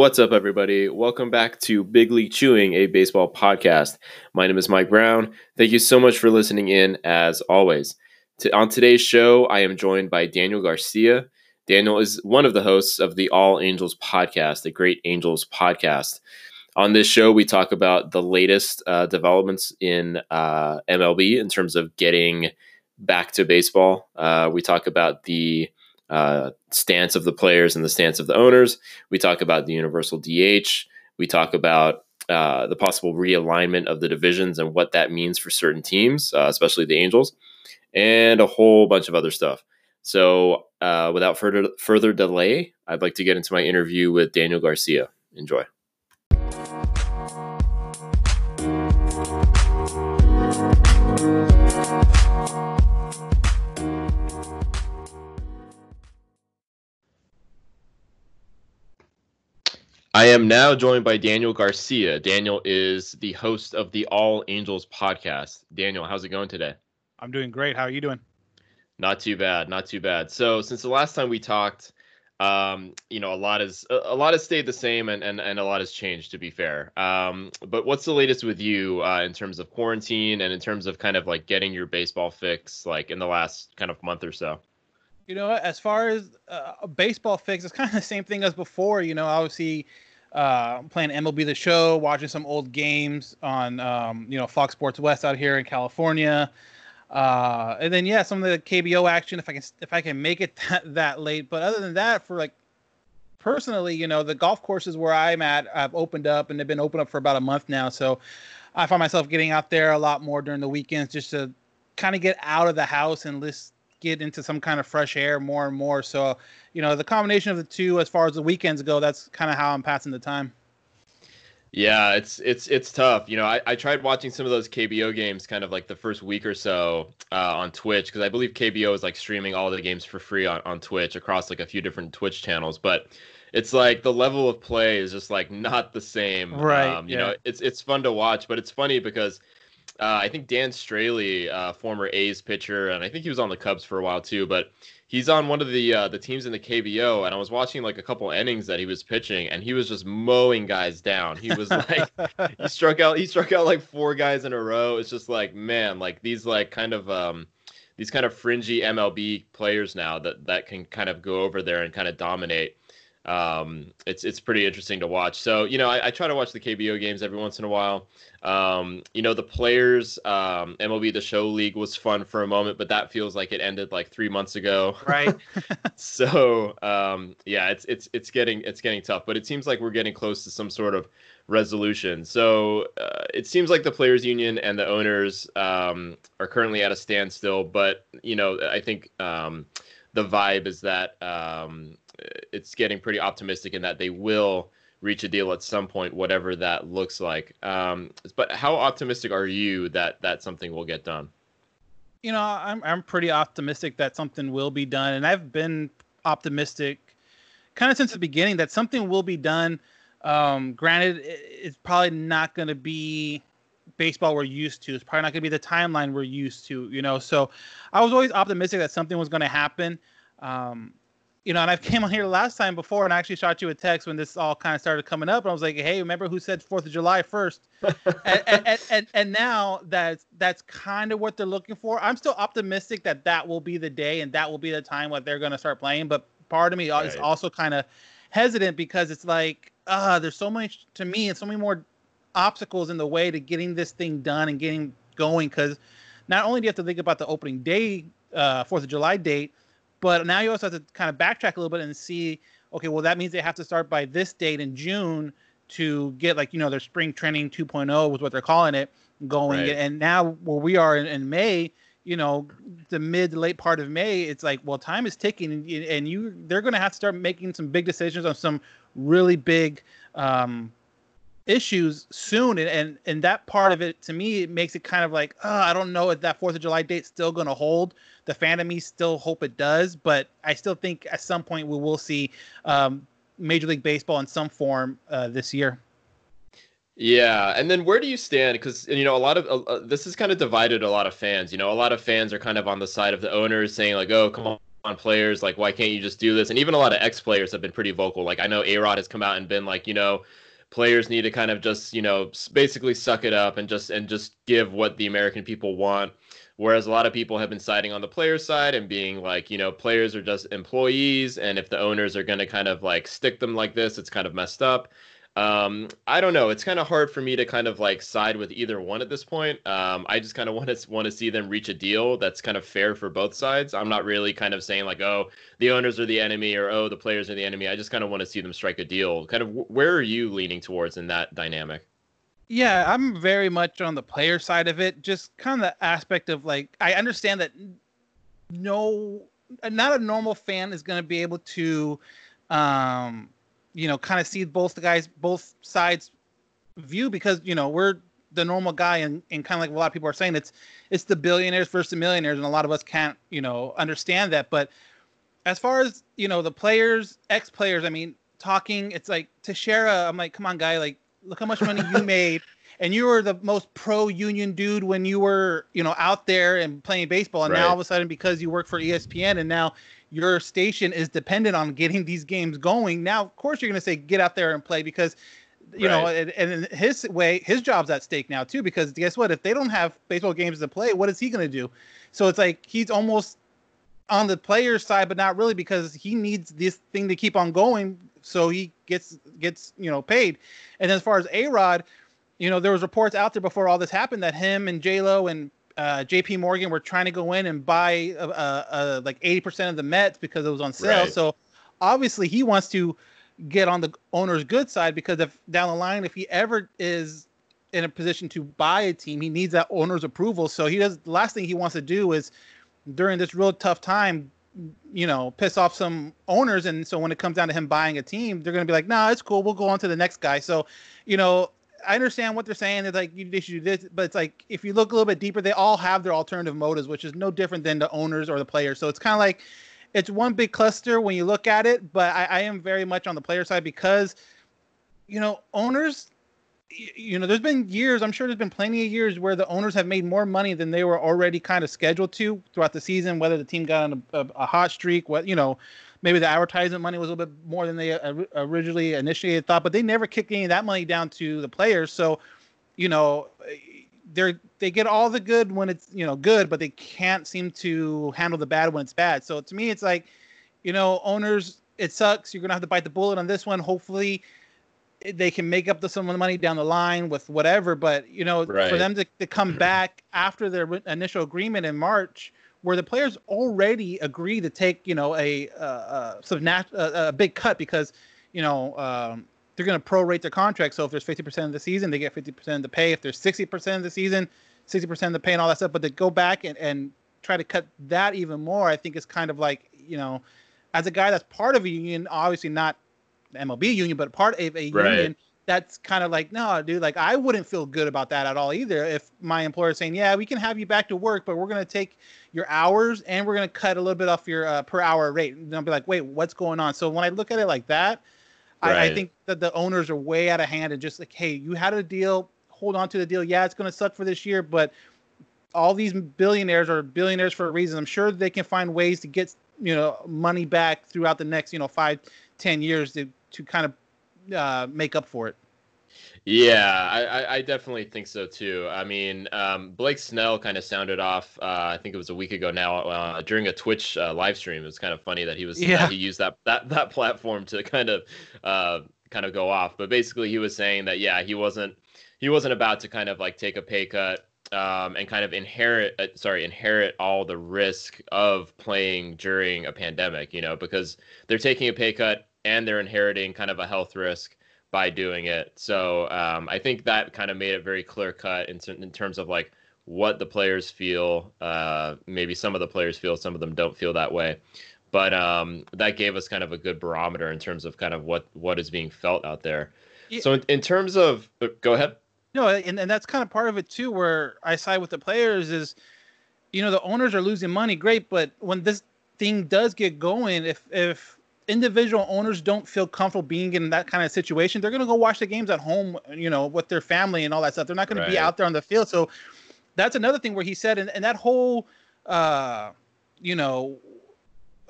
what's up, everybody? Welcome back to Big League Chewing, a baseball podcast. My name is Mike Brown. Thank you so much for listening in, as always. To, on today's show, I am joined by Daniel Garcia. Daniel is one of the hosts of the All Angels podcast, the Great Angels podcast. On this show, we talk about the latest uh, developments in uh, MLB in terms of getting back to baseball. Uh, we talk about the uh, stance of the players and the stance of the owners. We talk about the universal DH. We talk about uh, the possible realignment of the divisions and what that means for certain teams, uh, especially the Angels, and a whole bunch of other stuff. So, uh, without further further delay, I'd like to get into my interview with Daniel Garcia. Enjoy. I am now joined by Daniel Garcia. Daniel is the host of the All Angels podcast. Daniel, how's it going today? I'm doing great. How are you doing? Not too bad, not too bad. So since the last time we talked, um, you know, a lot has a lot has stayed the same, and and, and a lot has changed. To be fair, um, but what's the latest with you uh, in terms of quarantine and in terms of kind of like getting your baseball fix, like in the last kind of month or so? You know, as far as uh, baseball fix, it's kind of the same thing as before. You know, obviously uh, playing MLB The Show, watching some old games on, um, you know, Fox Sports West out here in California. Uh, and then yeah, some of the KBO action if I can if I can make it that, that late. But other than that, for like personally, you know, the golf courses where I'm at I've opened up and they've been open up for about a month now. So I find myself getting out there a lot more during the weekends just to kind of get out of the house and list get into some kind of fresh air more and more. So, you know, the combination of the two, as far as the weekends go, that's kind of how I'm passing the time. Yeah, it's it's it's tough. You know, I, I tried watching some of those KBO games kind of like the first week or so uh, on Twitch because I believe KBO is like streaming all the games for free on, on Twitch across like a few different Twitch channels. But it's like the level of play is just like not the same. Right. Um, you yeah. know, it's it's fun to watch, but it's funny because uh, I think Dan Straily, uh, former A's pitcher, and I think he was on the Cubs for a while too. But he's on one of the uh, the teams in the KBO, and I was watching like a couple innings that he was pitching, and he was just mowing guys down. He was like, he struck out, he struck out like four guys in a row. It's just like, man, like these like kind of um, these kind of fringy MLB players now that that can kind of go over there and kind of dominate um, it's it's pretty interesting to watch. So you know, I, I, try to watch the KBO games every once in a while. Um, you know, the players um, MLB the Show League was fun for a moment, but that feels like it ended like three months ago. Right. so um, yeah, it's it's it's getting it's getting tough, but it seems like we're getting close to some sort of resolution. So uh, it seems like the players union and the owners um, are currently at a standstill, but you know, I think um, the vibe is that um, it's getting pretty optimistic in that they will reach a deal at some point, whatever that looks like. Um, but how optimistic are you that that something will get done? You know, I'm I'm pretty optimistic that something will be done, and I've been optimistic kind of since the beginning that something will be done. Um, granted, it's probably not going to be baseball we're used to. It's probably not going to be the timeline we're used to, you know. So I was always optimistic that something was going to happen. Um, you know, and I came on here last time before and I actually shot you a text when this all kind of started coming up. And I was like, hey, remember who said 4th of July first? and, and, and, and, now that's, that's kind of what they're looking for. I'm still optimistic that that will be the day and that will be the time what they're going to start playing. But part of me right. is also kind of hesitant because it's like, uh, there's so much to me and so many more obstacles in the way to getting this thing done and getting going. Because not only do you have to think about the opening day, uh, 4th of July date, but now you also have to kind of backtrack a little bit and see, okay, well, that means they have to start by this date in June to get like, you know, their spring training 2.0 was what they're calling it going. Right. And now where we are in, in, May, you know, the mid late part of May, it's like, well, time is ticking and, and you, they're going to have to start making some big decisions on some really big, um, issues soon and, and and that part of it to me it makes it kind of like oh, i don't know if that fourth of july date's still going to hold the fan of me still hope it does but i still think at some point we will see um, major league baseball in some form uh, this year yeah, and then where do you stand? Because you know a lot of uh, this has kind of divided a lot of fans. You know, a lot of fans are kind of on the side of the owners, saying like, "Oh, come on, on players like why can't you just do this and even a lot of ex players have been pretty vocal like i know a rod has come out and been like you know players need to kind of just you know basically suck it up and just and just give what the american people want. Whereas a lot of people have been siding on the player side and being like you know players are just employees and if the owners are going to kind of like stick them like this it's kind of messed up um, I don't know. It's kind of hard for me to kind of like side with either one at this point. Um, I just kind of want to want to see them reach a deal that's kind of fair for both sides. I'm not really kind of saying like, oh, the owners are the enemy or oh, the players are the enemy. I just kind of want to see them strike a deal. Kind of where are you leaning towards in that dynamic? Yeah, I'm very much on the player side of it. Just kind of the aspect of like I understand that no, not a normal fan is going to be able to um you know, kind of see both the guys, both sides view because you know we're the normal guy and, and kind of like a lot of people are saying it's it's the billionaires versus the millionaires and a lot of us can't you know understand that. But as far as you know the players ex players i mean talking it's like Teixeira i'm like come on guy like look how much money you made. And you were the most pro union dude when you were you know out there and playing baseball. And right. now all of a sudden because you work for espn and now your station is dependent on getting these games going. Now, of course, you're going to say get out there and play because you right. know, and, and, his way, his job's at stake now too. Because guess what? If they don't have baseball games to play, what is he going to do? So it's like he's almost on the player's side, but not really because he needs this thing to keep on going. So he gets gets you know paid. And as far as A Rod, you know, there was reports out there before all this happened that him and J Lo and uh, J.P. Morgan were trying to go in and buy uh, uh, uh like 80% of the Mets because it was on sale. Right. So obviously he wants to get on the owner's good side because if down the line, if he ever is in a position to buy a team, he needs that owner's approval. So he does. The last thing he wants to do is during this real tough time, you know, piss off some owners. And so when it comes down to him buying a team, they're going to be like, "No, nah, it's cool. We'll go on to the next guy." So, you know, I understand what they're saying. It's like you, should do this, but it's like if you look a little bit deeper, they all have their alternative motives, which is no different than the owners or the players. So it's kind of like it's one big cluster when you look at it. But I, I am very much on the player side because you know owners. You know, there's been years. I'm sure there's been plenty of years where the owners have made more money than they were already kind of scheduled to throughout the season. Whether the team got on a, a, a hot streak, what you know, maybe the advertisement money was a little bit more than they uh, originally initiated thought, but they never kicked any of that money down to the players. So, you know, they're they get all the good when it's you know good, but they can't seem to handle the bad when it's bad. So to me, it's like, you know, owners, it sucks. You're gonna have to bite the bullet on this one. Hopefully, they can make up the some of the money down the line with whatever. But you know, right. for them to, to come back after their initial agreement in March where the players already agree to take you know a nat- a, a big cut because you know um, they're going to prorate their contract. So if there's 50% of the season, they get 50% of the pay. If there's 60% of the season, 60% of the pay and all that stuff. But to go back and, and try to cut that even more, I think is kind of like you know, as a guy that's part of a union, obviously not the MLB union, but part of a right. union that's kind of like, no, dude, like I wouldn't feel good about that at all either. If my employer is saying, yeah, we can have you back to work, but we're going to take your hours and we're going to cut a little bit off your uh, per hour rate. And I'll be like, wait, what's going on? So when I look at it like that, right. I, I, think that the owners are way out of hand and just like, hey, you had a deal, hold on to the deal. Yeah, it's going to suck for this year, but all these billionaires are billionaires for a reason. I'm sure they can find ways to get you know money back throughout the next you know five, ten years to to kind of uh, make up for it. Yeah, I, I definitely think so too. I mean, um, Blake Snell kind of sounded off. Uh, I think it was a week ago now uh, during a Twitch uh, live stream. It was kind of funny that he was yeah. that he used that that that platform to kind of uh, kind of go off. But basically, he was saying that yeah, he wasn't he wasn't about to kind of like take a pay cut um, and kind of inherit uh, sorry inherit all the risk of playing during a pandemic. You know, because they're taking a pay cut and they're inheriting kind of a health risk by doing it. So um, I think that kind of made it very clear cut in, in terms of like what the players feel. Uh, maybe some of the players feel, some of them don't feel that way. But um, that gave us kind of a good barometer in terms of kind of what what is being felt out there. Yeah. So in, in terms of, uh, go ahead. No, and, and that's kind of part of it too, where I side with the players is, you know, the owners are losing money, great, but when this thing does get going, if if individual owners don't feel comfortable being in that kind of situation, they're going to go watch the games at home, you know, with their family and all that stuff. They're not going right. to be out there on the field. So that's another thing where he said, and, and that whole, uh, you know,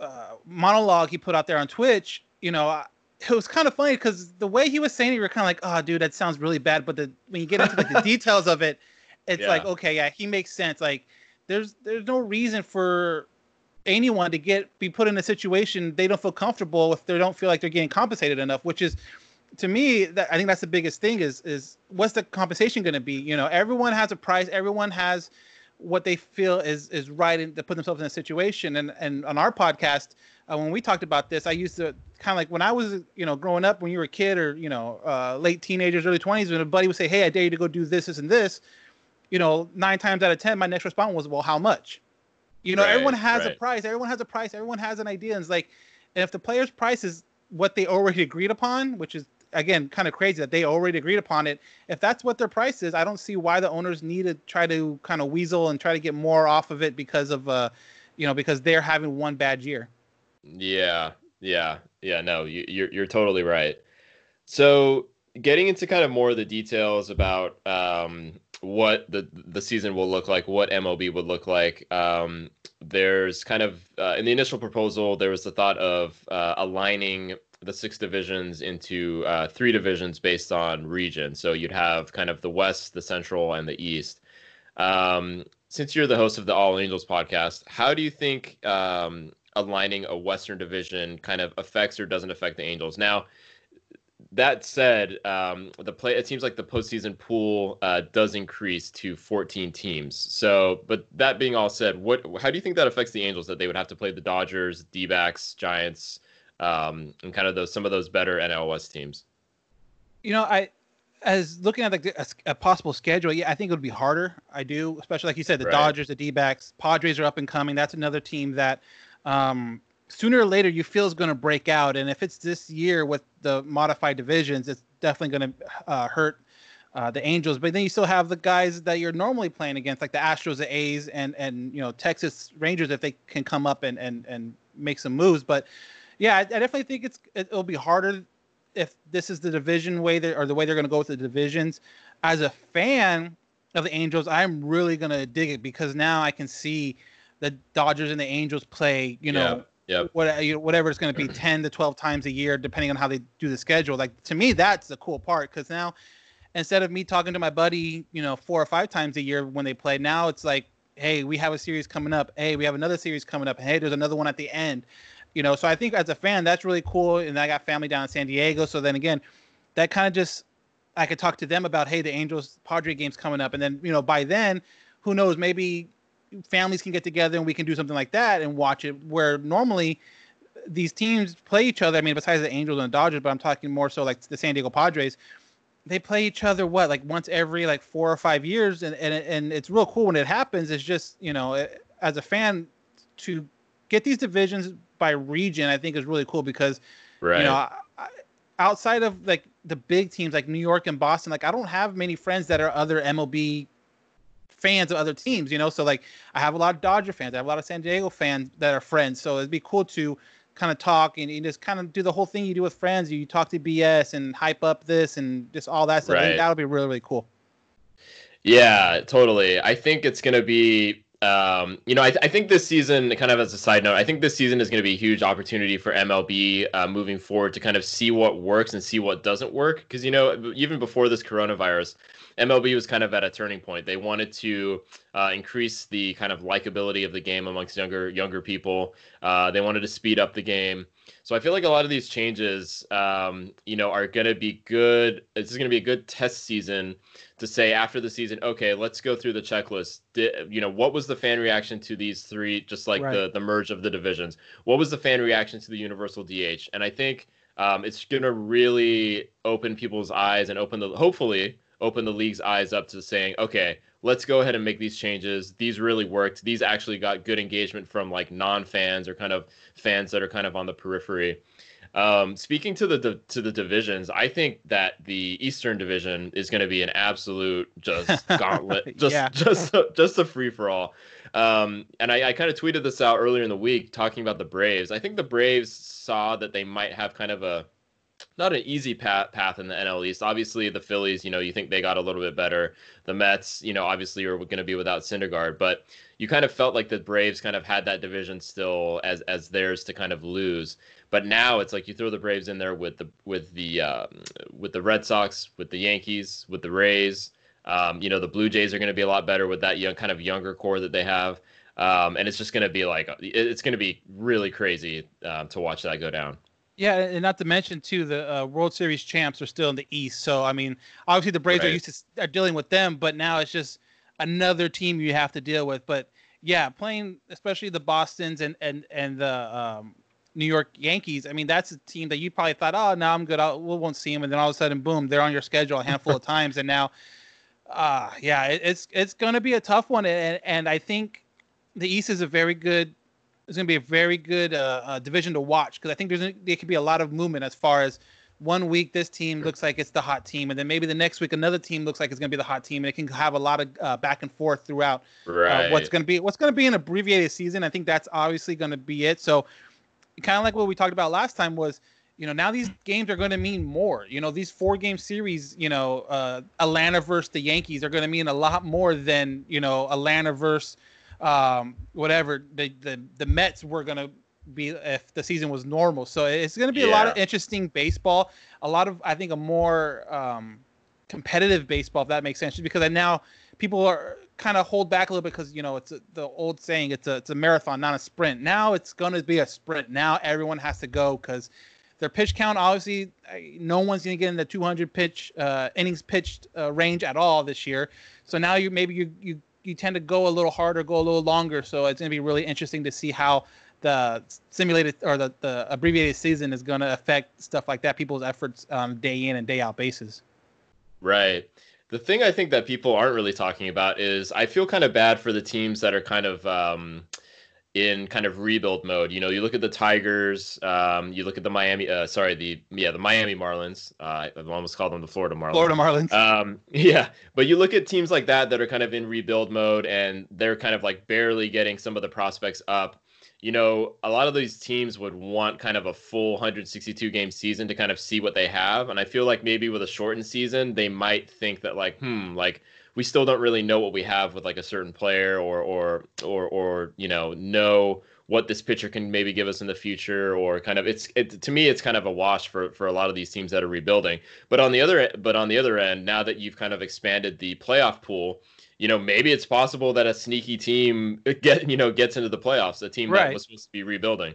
uh, monologue he put out there on Twitch, you know, it was kind of funny because the way he was saying it, you were kind of like, oh, dude, that sounds really bad. But the, when you get into like the details of it, it's yeah. like, okay, yeah, he makes sense. Like, there's there's no reason for anyone to get be put in a situation they don't feel comfortable if they don't feel like they're getting compensated enough, which is to me that I think that's the biggest thing is is what's the compensation going to be? You know, everyone has a price, everyone has what they feel is is right and to put themselves in a situation. And and on our podcast, uh, when we talked about this, I used to kind of like when I was you know growing up when you were a kid or you know uh, late teenagers, early twenties, when a buddy would say, "Hey, I dare you to go do this, this, and this," you know, nine times out of ten, my next response was, "Well, how much?" You know, right, everyone has right. a price. Everyone has a price. Everyone has an idea. And it's like, and if the player's price is what they already agreed upon, which is again kind of crazy that they already agreed upon it. If that's what their price is, I don't see why the owners need to try to kind of weasel and try to get more off of it because of uh, you know, because they're having one bad year. Yeah, yeah, yeah. No, you, you're you're totally right. So getting into kind of more of the details about um, what the the season will look like, what MLB would look like. Um, there's kind of uh, in the initial proposal, there was the thought of uh, aligning the six divisions into uh, three divisions based on region. So you'd have kind of the West, the Central, and the East. Um, since you're the host of the All Angels podcast, how do you think um, aligning a Western division kind of affects or doesn't affect the Angels? Now, that said, um, the play it seems like the postseason pool uh, does increase to 14 teams. So, but that being all said, what how do you think that affects the Angels that they would have to play the Dodgers, D-backs, Giants, um, and kind of those some of those better NLS teams. You know, I as looking at like a, a, possible schedule, yeah, I think it would be harder. I do, especially like you said, the right. Dodgers, the D-backs, Padres are up and coming. That's another team that um, sooner or later you feel is going to break out. And if it's this year with the modified divisions, it's definitely going to uh, hurt uh, the Angels. But then you still have the guys that you're normally playing against, like the Astros, the A's, and and you know Texas Rangers if they can come up and and and make some moves. But yeah, I, I definitely think it's it'll be harder if this is the division way that or the way they're going to go with the divisions. As a fan of the Angels, I'm really going to dig it because now I can see the Dodgers and the Angels play. You know. Yeah. What, uh, you know, whatever it's going to be 10 to 12 times a year depending on how they do the schedule. Like to me that's the cool part because now instead of me talking to my buddy you know four or five times a year when they play now it's like hey we have a series coming up. Hey we have another series coming up. Hey there's another one at the end. You know so i think as a fan that's really cool and i got family down in san diego so then again that kind of just i could talk to them about hey the angels padre games coming up and then you know by then who knows maybe families can get together and we can do something like that and watch it where normally these teams play each other. I mean besides the angels and the dodgers but i'm talking more so like the san diego padres they play each other what like once every like four or five years? And and, and it's real cool when it happens. It's just you know as a fan to get these divisions by region, I think is really cool because, right. you know, outside of like the big teams like New York and Boston, like I don't have many friends that are other MLB fans of other teams, you know. So like I have a lot of Dodger fans, I have a lot of San Diego fans that are friends. So it'd be cool to kind of talk and, just kind of do the whole thing you do with friends. You talk to BS and hype up this and just all that stuff. Right. That'll be really really cool. Yeah, totally. I think it's gonna be um, you know, I, th- I, think this season, kind of as a side note, I think this season is going to be a huge opportunity for MLB uh, moving forward to kind of see what works and see what doesn't work. Because, you know, even before this coronavirus, MLB was kind of at a turning point. They wanted to uh, increase the kind of likability of the game amongst younger younger people. Uh, they wanted to speed up the game. So I feel like a lot of these changes, um, you know, are going to be good. This is going to be a good test season to say after the season, okay, let's go through the checklist. Did, you know, what was the fan reaction to these three, just like right. the the merge of the divisions? What was the fan reaction to the universal DH? And I think um, it's going to really open people's eyes and open the hopefully open the league's eyes up to saying, okay, let's go ahead and make these changes. These really worked. These actually got good engagement from like non-fans or kind of fans that are kind of on the periphery. Um, speaking to the to the divisions, I think that the Eastern Division is going to be an absolute just gauntlet, just yeah. just a, just a free for all. Um, and I, I kind of tweeted this out earlier in the week talking about the Braves. I think the Braves saw that they might have kind of a not an easy path path in the NL East. Obviously, the Phillies, you know, you think they got a little bit better. The Mets, you know, obviously are going to be without Syndergaard, but you kind of felt like the Braves kind of had that division still as as theirs to kind of lose. But now it's like you throw the Braves in there with the with the um, with the Red Sox, with the Yankees, with the Rays. Um, you know, the Blue Jays are going to be a lot better with that young kind of younger core that they have. Um, and it's just going to be like it's going to be really crazy uh, to watch that go down. Yeah, and not to mention too, the uh, World Series champs are still in the East. So I mean, obviously the Braves right. are used to are dealing with them, but now it's just another team you have to deal with. But yeah, playing especially the Boston's and and and the um, New York Yankees. I mean, that's a team that you probably thought, oh, now I'm good. I'll, we won't see them, and then all of a sudden, boom, they're on your schedule a handful of times, and now, uh, yeah, it, it's it's going to be a tough one, and and I think the East is a very good it's going to be a very good uh, uh, division to watch because I think there's a, there could be a lot of movement as far as one week this team looks like it's the hot team, and then maybe the next week another team looks like it's going to be the hot team, and it can have a lot of uh, back and forth throughout right. uh, what's going to be what's going to be an abbreviated season. I think that's obviously going to be it. So, kind of like what we talked about last time was, you know, now these games are going to mean more. You know, these four game series, you know, uh, Atlanta versus the Yankees are going to mean a lot more than you know Atlanta versus um, whatever the, the the Mets were gonna be if the season was normal. So it's gonna be yeah. a lot of interesting baseball. A lot of I think a more um, competitive baseball if that makes sense. Just because now people are kind of hold back a little bit because you know it's a, the old saying it's a it's a marathon not a sprint. Now it's gonna be a sprint. Now everyone has to go because their pitch count obviously no one's going to get in the 200 pitch uh, innings pitched uh, range at all this year so now you maybe you you you tend to go a little harder, go a little longer. So it's going to be really interesting to see how the simulated or the, the abbreviated season is going to affect stuff like that, people's efforts um, day in and day out basis. Right. The thing I think that people aren't really talking about is I feel kind of bad for the teams that are kind of um, in kind of rebuild mode. You know, you look at the Tigers, um, you look at the Miami, uh, sorry, the yeah, the Miami Marlins. Uh, I almost called them the Florida Marlins. Florida Marlins. Um, yeah, but you look at teams like that that are kind of in rebuild mode and they're kind of like barely getting some of the prospects up. You know, a lot of these teams would want kind of a full 162 game season to kind of see what they have, and I feel like maybe with a shortened season, they might think that like, hmm, like we still don't really know what we have with like a certain player or or or or you know know what this pitcher can maybe give us in the future or kind of it's it, to me it's kind of a wash for for a lot of these teams that are rebuilding but on the other but on the other end now that you've kind of expanded the playoff pool you know maybe it's possible that a sneaky team get you know gets into the playoffs a team right. that was supposed to be rebuilding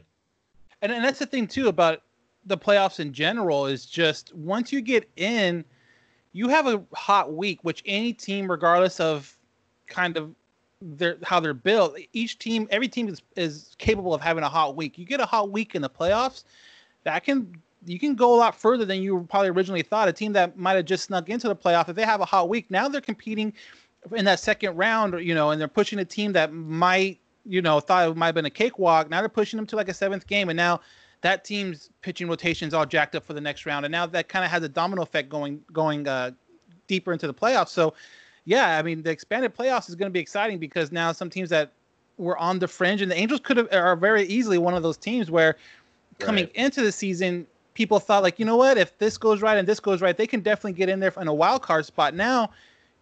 and, and that's the thing too about the playoffs in general is just once you get in you have a hot week, which any team, regardless of kind of their how they're built, each team, every team is, is capable of having a hot week. You get a hot week in the playoffs, that can you can go a lot further than you probably originally thought. A team that might have just snuck into the playoff, if they have a hot week, now they're competing in that second round, you know, and they're pushing a team that might, you know, thought it might have been a cakewalk. Now they're pushing them to like a seventh game, and now that team's pitching rotations all jacked up for the next round, and now that kind of has a domino effect going going uh, deeper into the playoffs. So, yeah, I mean the expanded playoffs is going to be exciting because now some teams that were on the fringe, and the Angels could have are very easily one of those teams where coming right. into the season people thought like you know what if this goes right and this goes right they can definitely get in there in a wild card spot now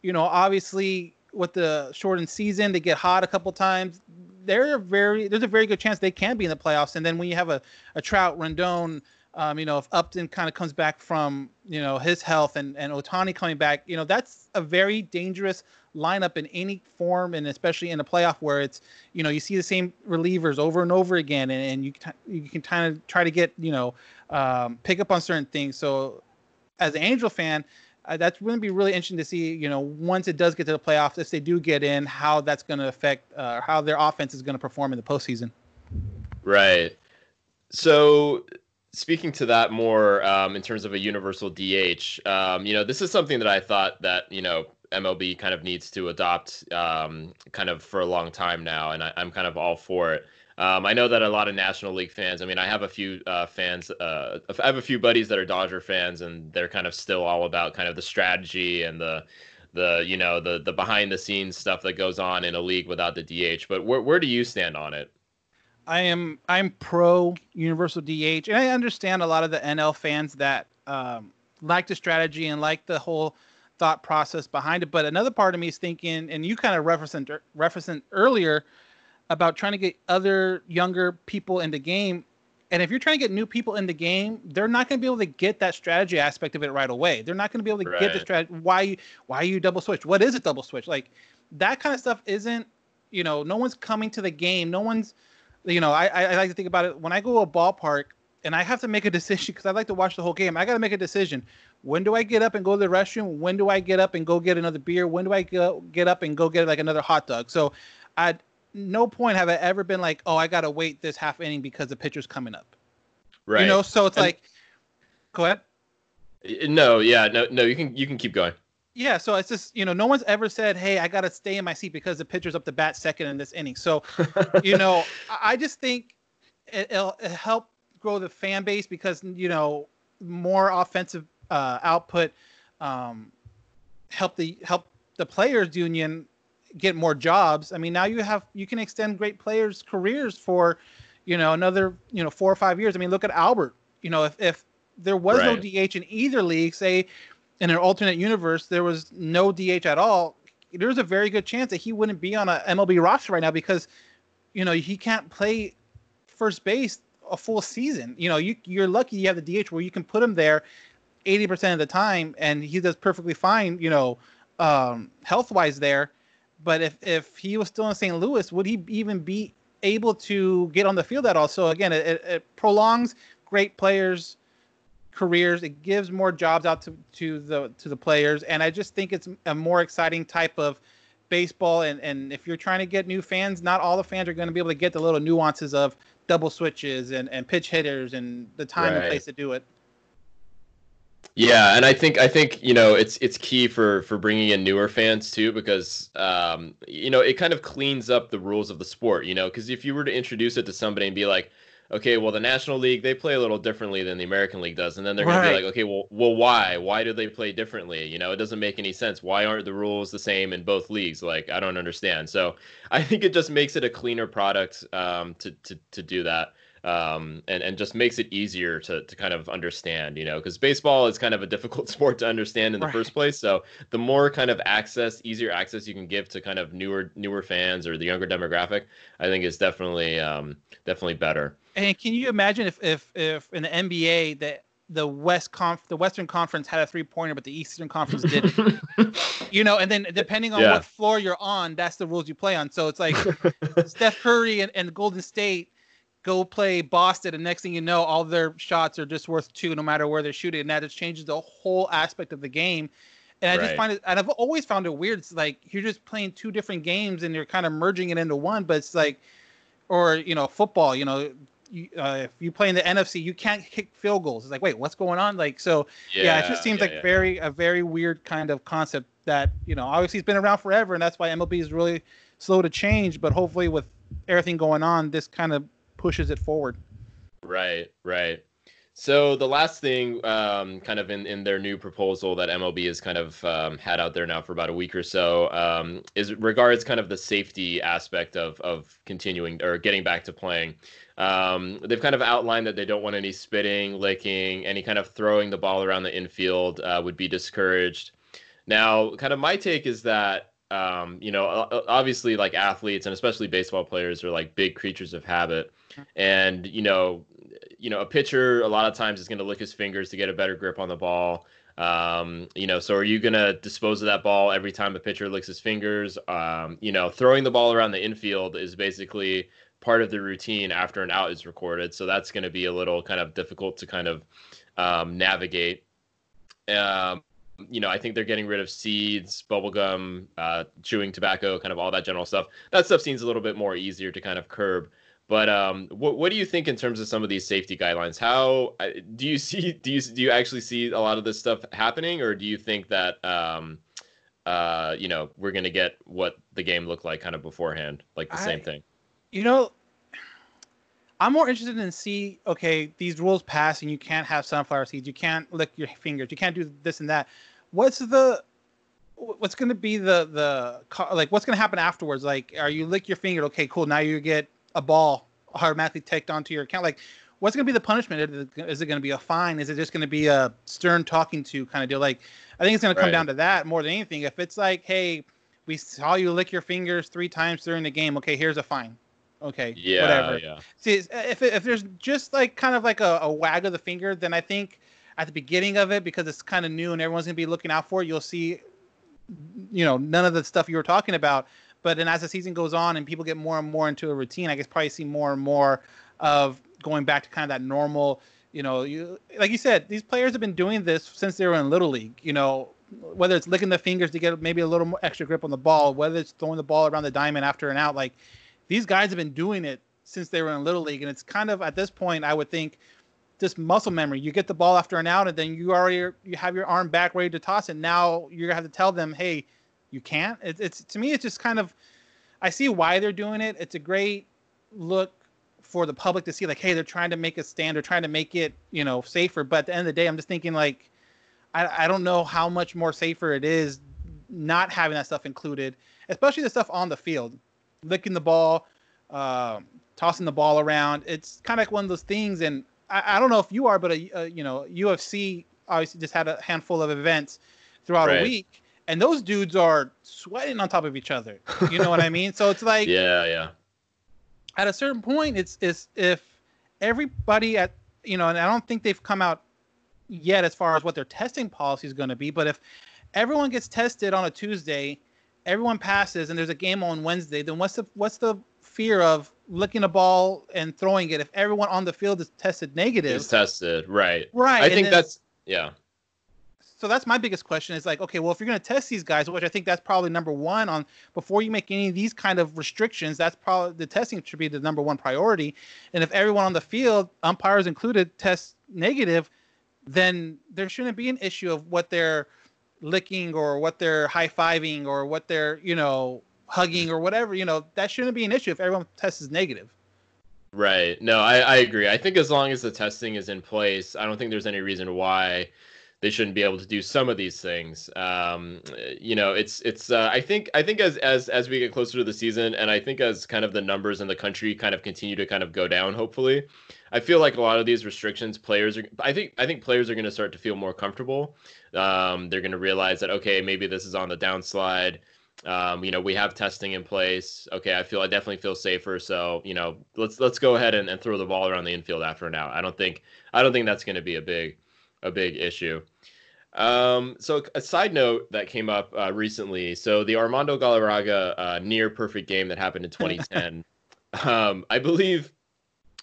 you know obviously with the shortened season they get hot a couple times they're very there's a very good chance they can be in the playoffs. And then when you have a, a Trout, Rendon, um, you know, if Upton kind of comes back from you know his health and and Ohtani coming back, you know, that's a very dangerous lineup in any form, and especially in a playoff where it's you know you see the same relievers over and over again, and, and you you can kind of try to get you know um, pick up on certain things. So as an Angel fan, uh, that's going to be really interesting to see. You know, once it does get to the playoffs, if they do get in, how that's going to affect uh, how their offense is going to perform in the postseason. Right. So, speaking to that more um, in terms of a universal DH, um, you know, this is something that I thought that you know MLB kind of needs to adopt, um, kind of for a long time now, and I, I'm kind of all for it. Um, I know that a lot of National League fans. I mean, I have a few uh, fans. Uh, I have a few buddies that are Dodger fans, and they're kind of still all about kind of the strategy and the the you know the the behind the scenes stuff that goes on in a league without the DH. But where where do you stand on it? I am I'm pro universal DH, and I understand a lot of the NL fans that um, like the strategy and like the whole thought process behind it. But another part of me is thinking, and you kind of referenced referenced earlier about trying to get other younger people in the game. And if you're trying to get new people in the game, they're not going to be able to get that strategy aspect of it right away. They're not going to be able to right. get the strategy. Why? Why are you double switch? What is a double switch? Like that kind of stuff isn't. You know, no one's coming to the game. No one's. You know, I I like to think about it when I go to a ballpark and I have to make a decision because I like to watch the whole game. I got to make a decision. When do I get up and go to the restroom? When do I get up and go get another beer? When do I go, get up and go get like another hot dog? So, at no point have I ever been like, oh, I got to wait this half inning because the pitcher's coming up. Right. You know, so it's and, like, go ahead. No, yeah, no, no, you can you can keep going. Yeah, so it's just you know no one's ever said, "Hey, I got to stay in my seat because the pitcher's up to bat second in this inning." So, you know, I just think it, will help grow the fan base because you know more offensive uh, output um, help the help the players union get more jobs. I mean, now you have you can extend great players' careers for you know another you know four or five years. I mean, look at Albert. You know, if if there was right. no DH in either league, say in an alternate universe there was no DH at all, there's a very good chance that he wouldn't be on a MLB roster right now because you know he can't play first base a full season. You know, you you're lucky you have the DH where you can put him there 80% of the time and he does perfectly fine, you know, um, health wise there. But if, if he was still in St. Louis, would he even be able to get on the field at all? So again, it, it prolongs great players' careers. It gives more jobs out to, to the to the players, and I just think it's a more exciting type of baseball. And and if you're trying to get new fans, not all the fans are going to be able to get the little nuances of double switches and, and pinch hitters and the time right. and place to do it. Yeah, and I think I think you know it's it's key for for bringing in newer fans too because um, you know it kind of cleans up the rules of the sport. You know, because if you were to introduce it to somebody and be like, okay, well the National League they play a little differently than the American League does, and then they're gonna be like, okay, well, well why? Why do they play differently? You know, it doesn't make any sense. Why aren't the rules the same in both leagues? Like, I don't understand. So I think it just makes it a cleaner product um, to to to do that um, and and just makes it easier to to kind of understand, you know, because baseball is kind of a difficult sport to understand in the right. first place. So the more kind of access, easier access you can give to kind of newer newer fans or the younger demographic, I think is definitely um, definitely better. And can you imagine if if if in the NBA that the West Conf the Western Conference had a three pointer, but the Eastern Conference didn't. you know, and then depending on yeah. what floor you're on, that's the rules you play on. So it's like Steph Curry and, and Golden State go play Boston, and next thing you know, all their shots are just worth two, no matter where they're shooting, and that just changes the whole aspect of the game. And I right. just find it, and I've always found it weird. It's like you're just playing two different games, and you're kind of merging it into one. But it's like, or you know, football. You know, you, uh, if you play in the NFC, you can't kick field goals. It's like, wait, what's going on? Like, so yeah, yeah it just seems yeah, like yeah. very a very weird kind of concept that you know, obviously it's been around forever, and that's why MLB is really slow to change. But hopefully, with everything going on, this kind of pushes it forward. Right, right. So the last thing, um, kind of in, in their new proposal that MLB has kind of um, had out there now for about a week or so, um, is regards kind of the safety aspect of of continuing or getting back to playing. Um, they've kind of outlined that they don't want any spitting, licking, any kind of throwing the ball around the infield uh, would be discouraged. Now, kind of my take is that um, you know, obviously, like athletes and especially baseball players are like big creatures of habit and you know, you know, a pitcher a lot of times is going to lick his fingers to get a better grip on the ball. Um, you know, so are you going to dispose of that ball every time a pitcher licks his fingers? Um, you know, throwing the ball around the infield is basically part of the routine after an out is recorded. So that's going to be a little kind of difficult to kind of um, navigate. Um, you know, I think they're getting rid of seeds, bubblegum, uh, chewing tobacco, kind of all that general stuff. That stuff seems a little bit more easier to kind of curb. But um, what what do you think in terms of some of these safety guidelines? How do you see do you do you actually see a lot of this stuff happening, or do you think that um, uh, you know we're gonna get what the game looked like kind of beforehand, like the I, same thing? You know, I'm more interested in see okay these rules pass and you can't have sunflower seeds, you can't lick your fingers, you can't do this and that. What's the what's going to be the the like what's going to happen afterwards like are you lick your finger okay cool now you get a ball automatically tacked onto your account. Like, what's going to be the punishment? Is it going to be a fine? Is it just going to be a stern talking to kind of deal? Like, I think it's going to come right. down to that more than anything. If it's like, hey, we saw you lick your fingers three times during the game. Okay, here's a fine. Okay, yeah, whatever. Yeah. See, uh, if if there's just like kind of like a, a wag of the finger, then I think at the beginning of it because it's kind of new and everyone's gonna be looking out for it, you'll see, you know, none of the stuff you were talking about. But then as the season goes on and people get more and more into a routine, I guess probably see more and more of going back to kind of that normal. You know, you like you said, these players have been doing this since they were in little league. You know, whether it's licking the fingers to get maybe a little more extra grip on the ball, whether it's throwing the ball around the diamond after an out, like these guys have been doing it since they were in little league, and it's kind of at this point, I would think, just muscle memory. You get the ball after an out, and then you already you have your arm back ready to toss it. Now you're gonna have to tell them, hey, you can't. It, it's to me, it's just kind of. I see why they're doing it. It's a great look for the public to see, like, hey, they're trying to make a stand, they're trying to make it, you know, safer. But at the end of the day, I'm just thinking like, I, I don't know how much more safer it is not having that stuff included, especially the stuff on the field licking the ball, uh, tossing the ball around. It's kind of like one of those things. And I, I don't know if you are, but a, a, you know UFC obviously just had a handful of events throughout right. a week, and those dudes are sweating on top of each other. You know what I mean? So it's like yeah, yeah. At a certain point, it's is if everybody at you know, and I don't think they've come out yet as far as what their testing policy is going to be, but if everyone gets tested on a Tuesday everyone passes and there's a game on Wednesday, then what's the what's the fear of licking a ball and throwing it if everyone on the field is tested negative? Is tested, right? Right. I think that's yeah. So that's my biggest question is like, okay, well, if you're going to test these guys, which I think that's probably number one on before you make any of these kind of restrictions, that's probably the testing should be the number one priority. And if everyone on the field, umpires included, test negative, then there shouldn't be an issue of what they're licking or what they're high fiving or what they're you know hugging or whatever you know that shouldn't be an issue if everyone tests is negative. Right. No I, I agree. I think as long as the testing is in place i don't think there's any reason why they shouldn't be able to do some of these things. Um, you know, it's it's. Uh, I think I think as as as we get closer to the season, and I think as kind of the numbers in the country kind of continue to kind of go down, hopefully, I feel like a lot of these restrictions, players are. I think I think players are going to start to feel more comfortable. Um, they're going to realize that okay, maybe this is on the downslide. Um, you know, we have testing in place. Okay, I feel I definitely feel safer. So, you know, let's let's go ahead and, and throw the ball around the infield after out. I don't think I don't think that's going to be a big a big issue. Um, so a side note that came up uh, recently. So the Armando Galarraga uh, near perfect game that happened in 2010. um, I believe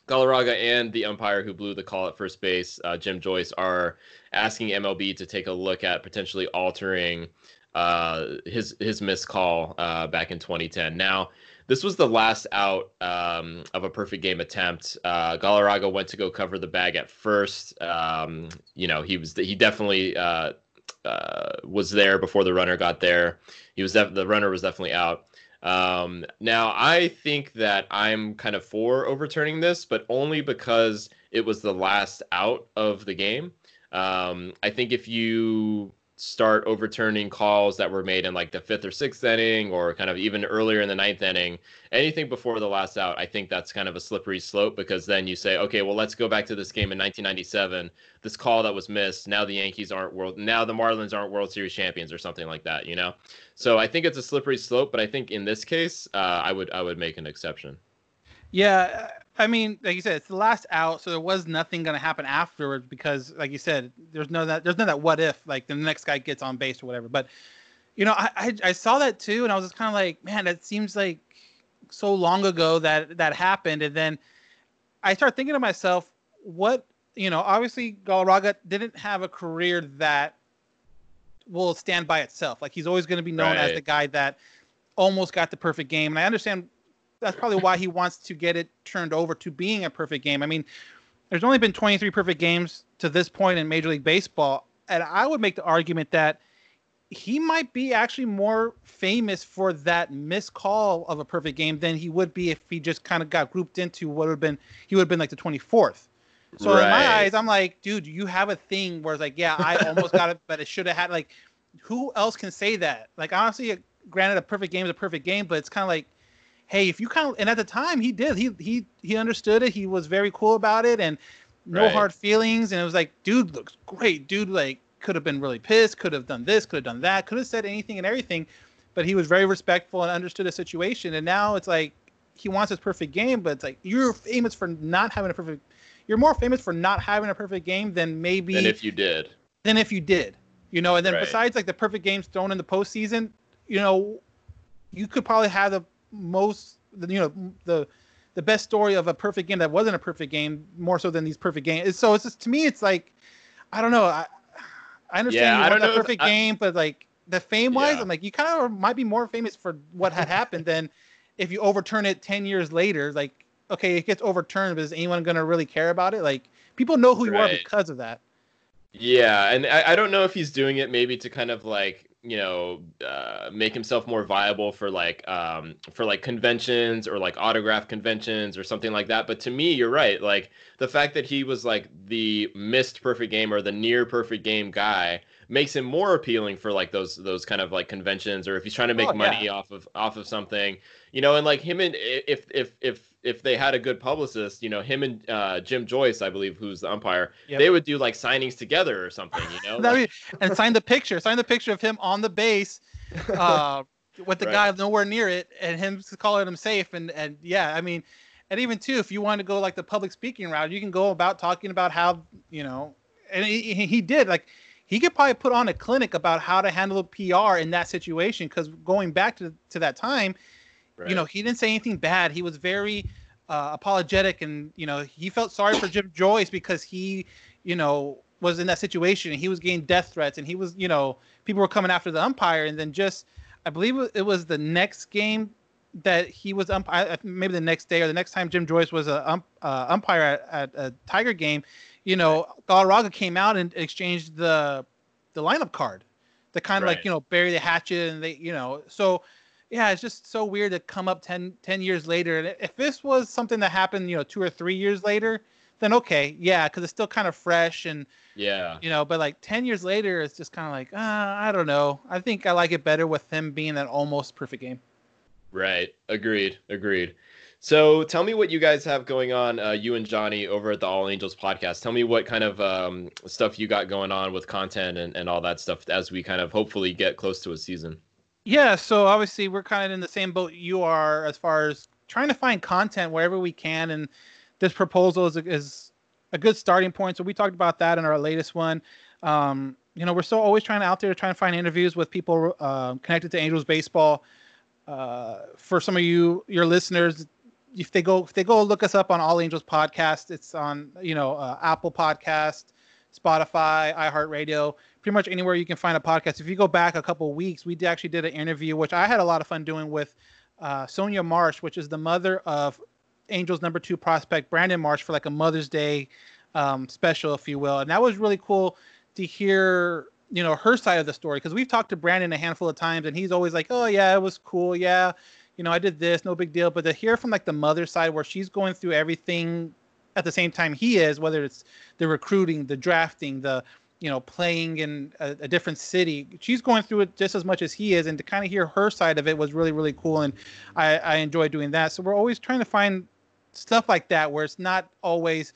Galarraga and the umpire who blew the call at first base, uh, Jim Joyce, are asking MLB to take a look at potentially altering uh, his his missed call uh, back in 2010. Now, this was the last out um, of a perfect game attempt. Uh, Galarraga went to go cover the bag at first. Um, you know, he was he definitely uh, uh, was there before the runner got there. He was def- the runner was definitely out. Um, now I think that I'm kind of for overturning this, but only because it was the last out of the game. Um, I think if you start overturning calls that were made in like the fifth or sixth inning or kind of even earlier in the ninth inning. Anything before the last out i think that's kind of a slippery slope because then you say okay well let's go back to this game in 1997 this call that was missed now the yankees aren't world now the marlins aren't world series champions or something like that you know? So i think it's a slippery slope but i think in this case uh, i would i would make an exception. Yeah I mean, like you said, it's the last out, so there was nothing going to happen afterwards because, like you said, there's no that there's no that what if like the next guy gets on base or whatever. But you know, I I, I saw that too, and I was just kind of like, man, that seems like so long ago that that happened, and then I start thinking to myself, what you know, obviously Galarraga didn't have a career that will stand by itself. Like he's always going to be known right. as the guy that almost got the perfect game, and I understand that's probably why he wants to get it turned over to being a perfect game. I mean, there's only been 23 perfect games to this point in Major League Baseball, and I would make the argument that he might be actually more famous for that missed call of a perfect game than he would be if he just kind of got grouped into what would have been he would have been like the 24th. So right. in my eyes, I'm like, dude, you have a thing where it's like, yeah, I almost got it, but it should have had like, who else can say that? Like honestly, granted, a perfect game is a perfect game, but it's kind of like hey, if you kind of, and at the time he did, he he he understood it. He was very cool about it, and no right. hard feelings. And it was like, dude looks great. Dude like could have been really pissed, could have done this, could have done that, could have said anything and everything, but he was very respectful and understood the situation. And now it's like he wants his perfect game, but it's like you're famous for not having a perfect. You're more famous for not having a perfect game than maybe. Than if you did. Than if you did, you know. And then right. besides like the perfect games thrown in the postseason, you know, you could probably have the most, you know, the the best story of a perfect game that wasn't a perfect game more so than these perfect games. So it's just to me, it's like, I don't know. I, I understand yeah, you want that perfect game, but like the fame wise, yeah. I'm like you kind of might be more famous for what had happened than if you overturn it ten years later. Like okay, it gets overturned, but is anyone gonna really care about it? Like people know who you right. are because of that. Yeah, and I, I don't know if he's doing it maybe to kind of like you know uh, make himself more viable for like um, for like conventions or like autograph conventions or something like that but to me you're right like the fact that he was like the missed perfect game or the near perfect game guy makes him more appealing for like those those kind of like conventions or if he's trying to make oh, money yeah. off of off of something you know and like him and if if if if they had a good publicist, you know, him and uh, Jim Joyce, I believe, who's the umpire, yep. they would do like signings together or something, you know, like... and sign the picture, sign the picture of him on the base, uh, with the right. guy nowhere near it, and him calling him safe, and and yeah, I mean, and even too, if you want to go like the public speaking route, you can go about talking about how you know, and he, he did like he could probably put on a clinic about how to handle PR in that situation because going back to to that time Right. You know, he didn't say anything bad. He was very uh, apologetic, and you know, he felt sorry for Jim Joyce because he, you know, was in that situation. And he was getting death threats, and he was, you know, people were coming after the umpire, and then just, I believe it was the next game that he was umpire, maybe the next day or the next time Jim Joyce was a ump, uh, umpire at, at, a Tiger game, you know, Galarraga came out and exchanged the the lineup card to kind of right. like you know bury the hatchet, and they, you know, so yeah, it's just so weird to come up 10, 10 years later. And if this was something that happened, you know, two or three years later, then okay, yeah, because it's still kind of fresh and yeah, you know. But like ten years later, it's just kind of like, uh, I don't know. I think I like it better with him being an almost perfect game. Right. Agreed. Agreed. So tell me what you guys have going on, uh, you and Johnny over at the All Angels podcast. Tell me what kind of um, stuff you got going on with content and, and all that stuff as we kind of hopefully get close to a season. Yeah, so obviously we're kind of in the same boat you are as far as trying to find content wherever we can, and this proposal is a, is a good starting point. So we talked about that in our latest one. Um, you know, we're still always trying to out there to try and find interviews with people uh, connected to Angels baseball. Uh, for some of you, your listeners, if they go if they go look us up on All Angels podcast, it's on you know uh, Apple Podcast, Spotify, iHeartRadio pretty much anywhere you can find a podcast. If you go back a couple weeks, we actually did an interview, which I had a lot of fun doing with uh, Sonia Marsh, which is the mother of Angels number two prospect Brandon Marsh for like a Mother's Day um, special, if you will. And that was really cool to hear, you know, her side of the story because we've talked to Brandon a handful of times and he's always like, oh, yeah, it was cool. Yeah. You know, I did this, no big deal. But to hear from like the mother side where she's going through everything at the same time he is, whether it's the recruiting, the drafting, the you know, playing in a, a, different city. She's going through it just as much as he is, and to kind of hear her side of it was really, really cool, and I, I enjoy doing that. So we're always trying to find stuff like that where it's not always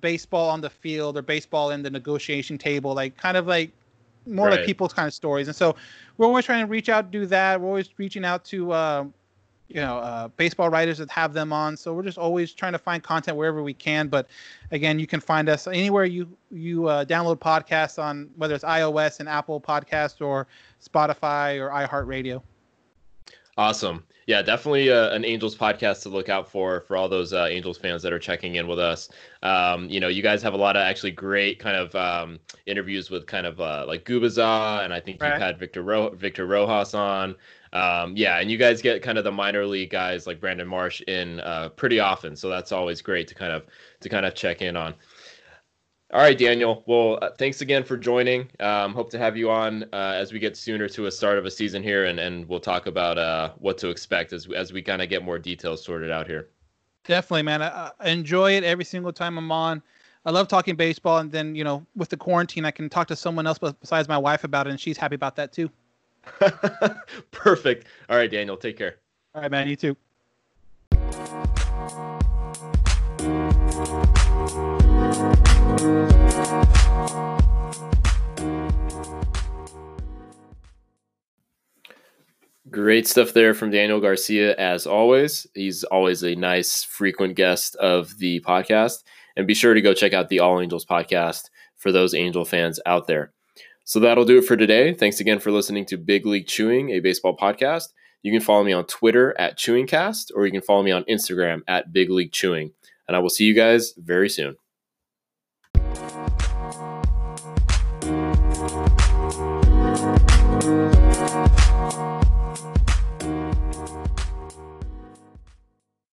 baseball on the field or baseball in the negotiation table, like kind of like more right. like people's kind of stories. And so we're always trying to reach out, do that. We're always reaching out to. Uh, you know uh, baseball writers that have them on. So we're just always trying to find content wherever we can. But again you can find us anywhere you you uh, download podcasts on whether it's ios and apple podcast or spotify or iheartradio. Awesome. Yeah definitely uh, an angels podcast to look out for for all those uh, angels fans that are checking in with us. Um, you know you guys have a lot of actually great kind of um, interviews with kind of uh, like Gubicza and i think right. you've had victor Ro- victor rojas on um, yeah, and you guys get kind of the minor league guys like Brandon Marsh in uh, pretty often, so that's always great to kind of to kind of check in on. All right, Daniel. Well, uh, thanks again for joining. Um, hope to have you on uh, as we get sooner to a start of a season here, and, and we'll talk about uh, what to expect as as we kind of get more details sorted out here. Definitely, man. I, I enjoy it every single time I'm on. I love talking baseball, and then you know, with the quarantine, I can talk to someone else besides my wife about it, and she's happy about that too. Perfect. All right, Daniel, take care. All right, man. You too. Great stuff there from Daniel Garcia, as always. He's always a nice, frequent guest of the podcast. And be sure to go check out the All Angels podcast for those Angel fans out there. So that'll do it for today. Thanks again for listening to Big League Chewing, a baseball podcast. You can follow me on Twitter at ChewingCast, or you can follow me on Instagram at Big League Chewing. And I will see you guys very soon.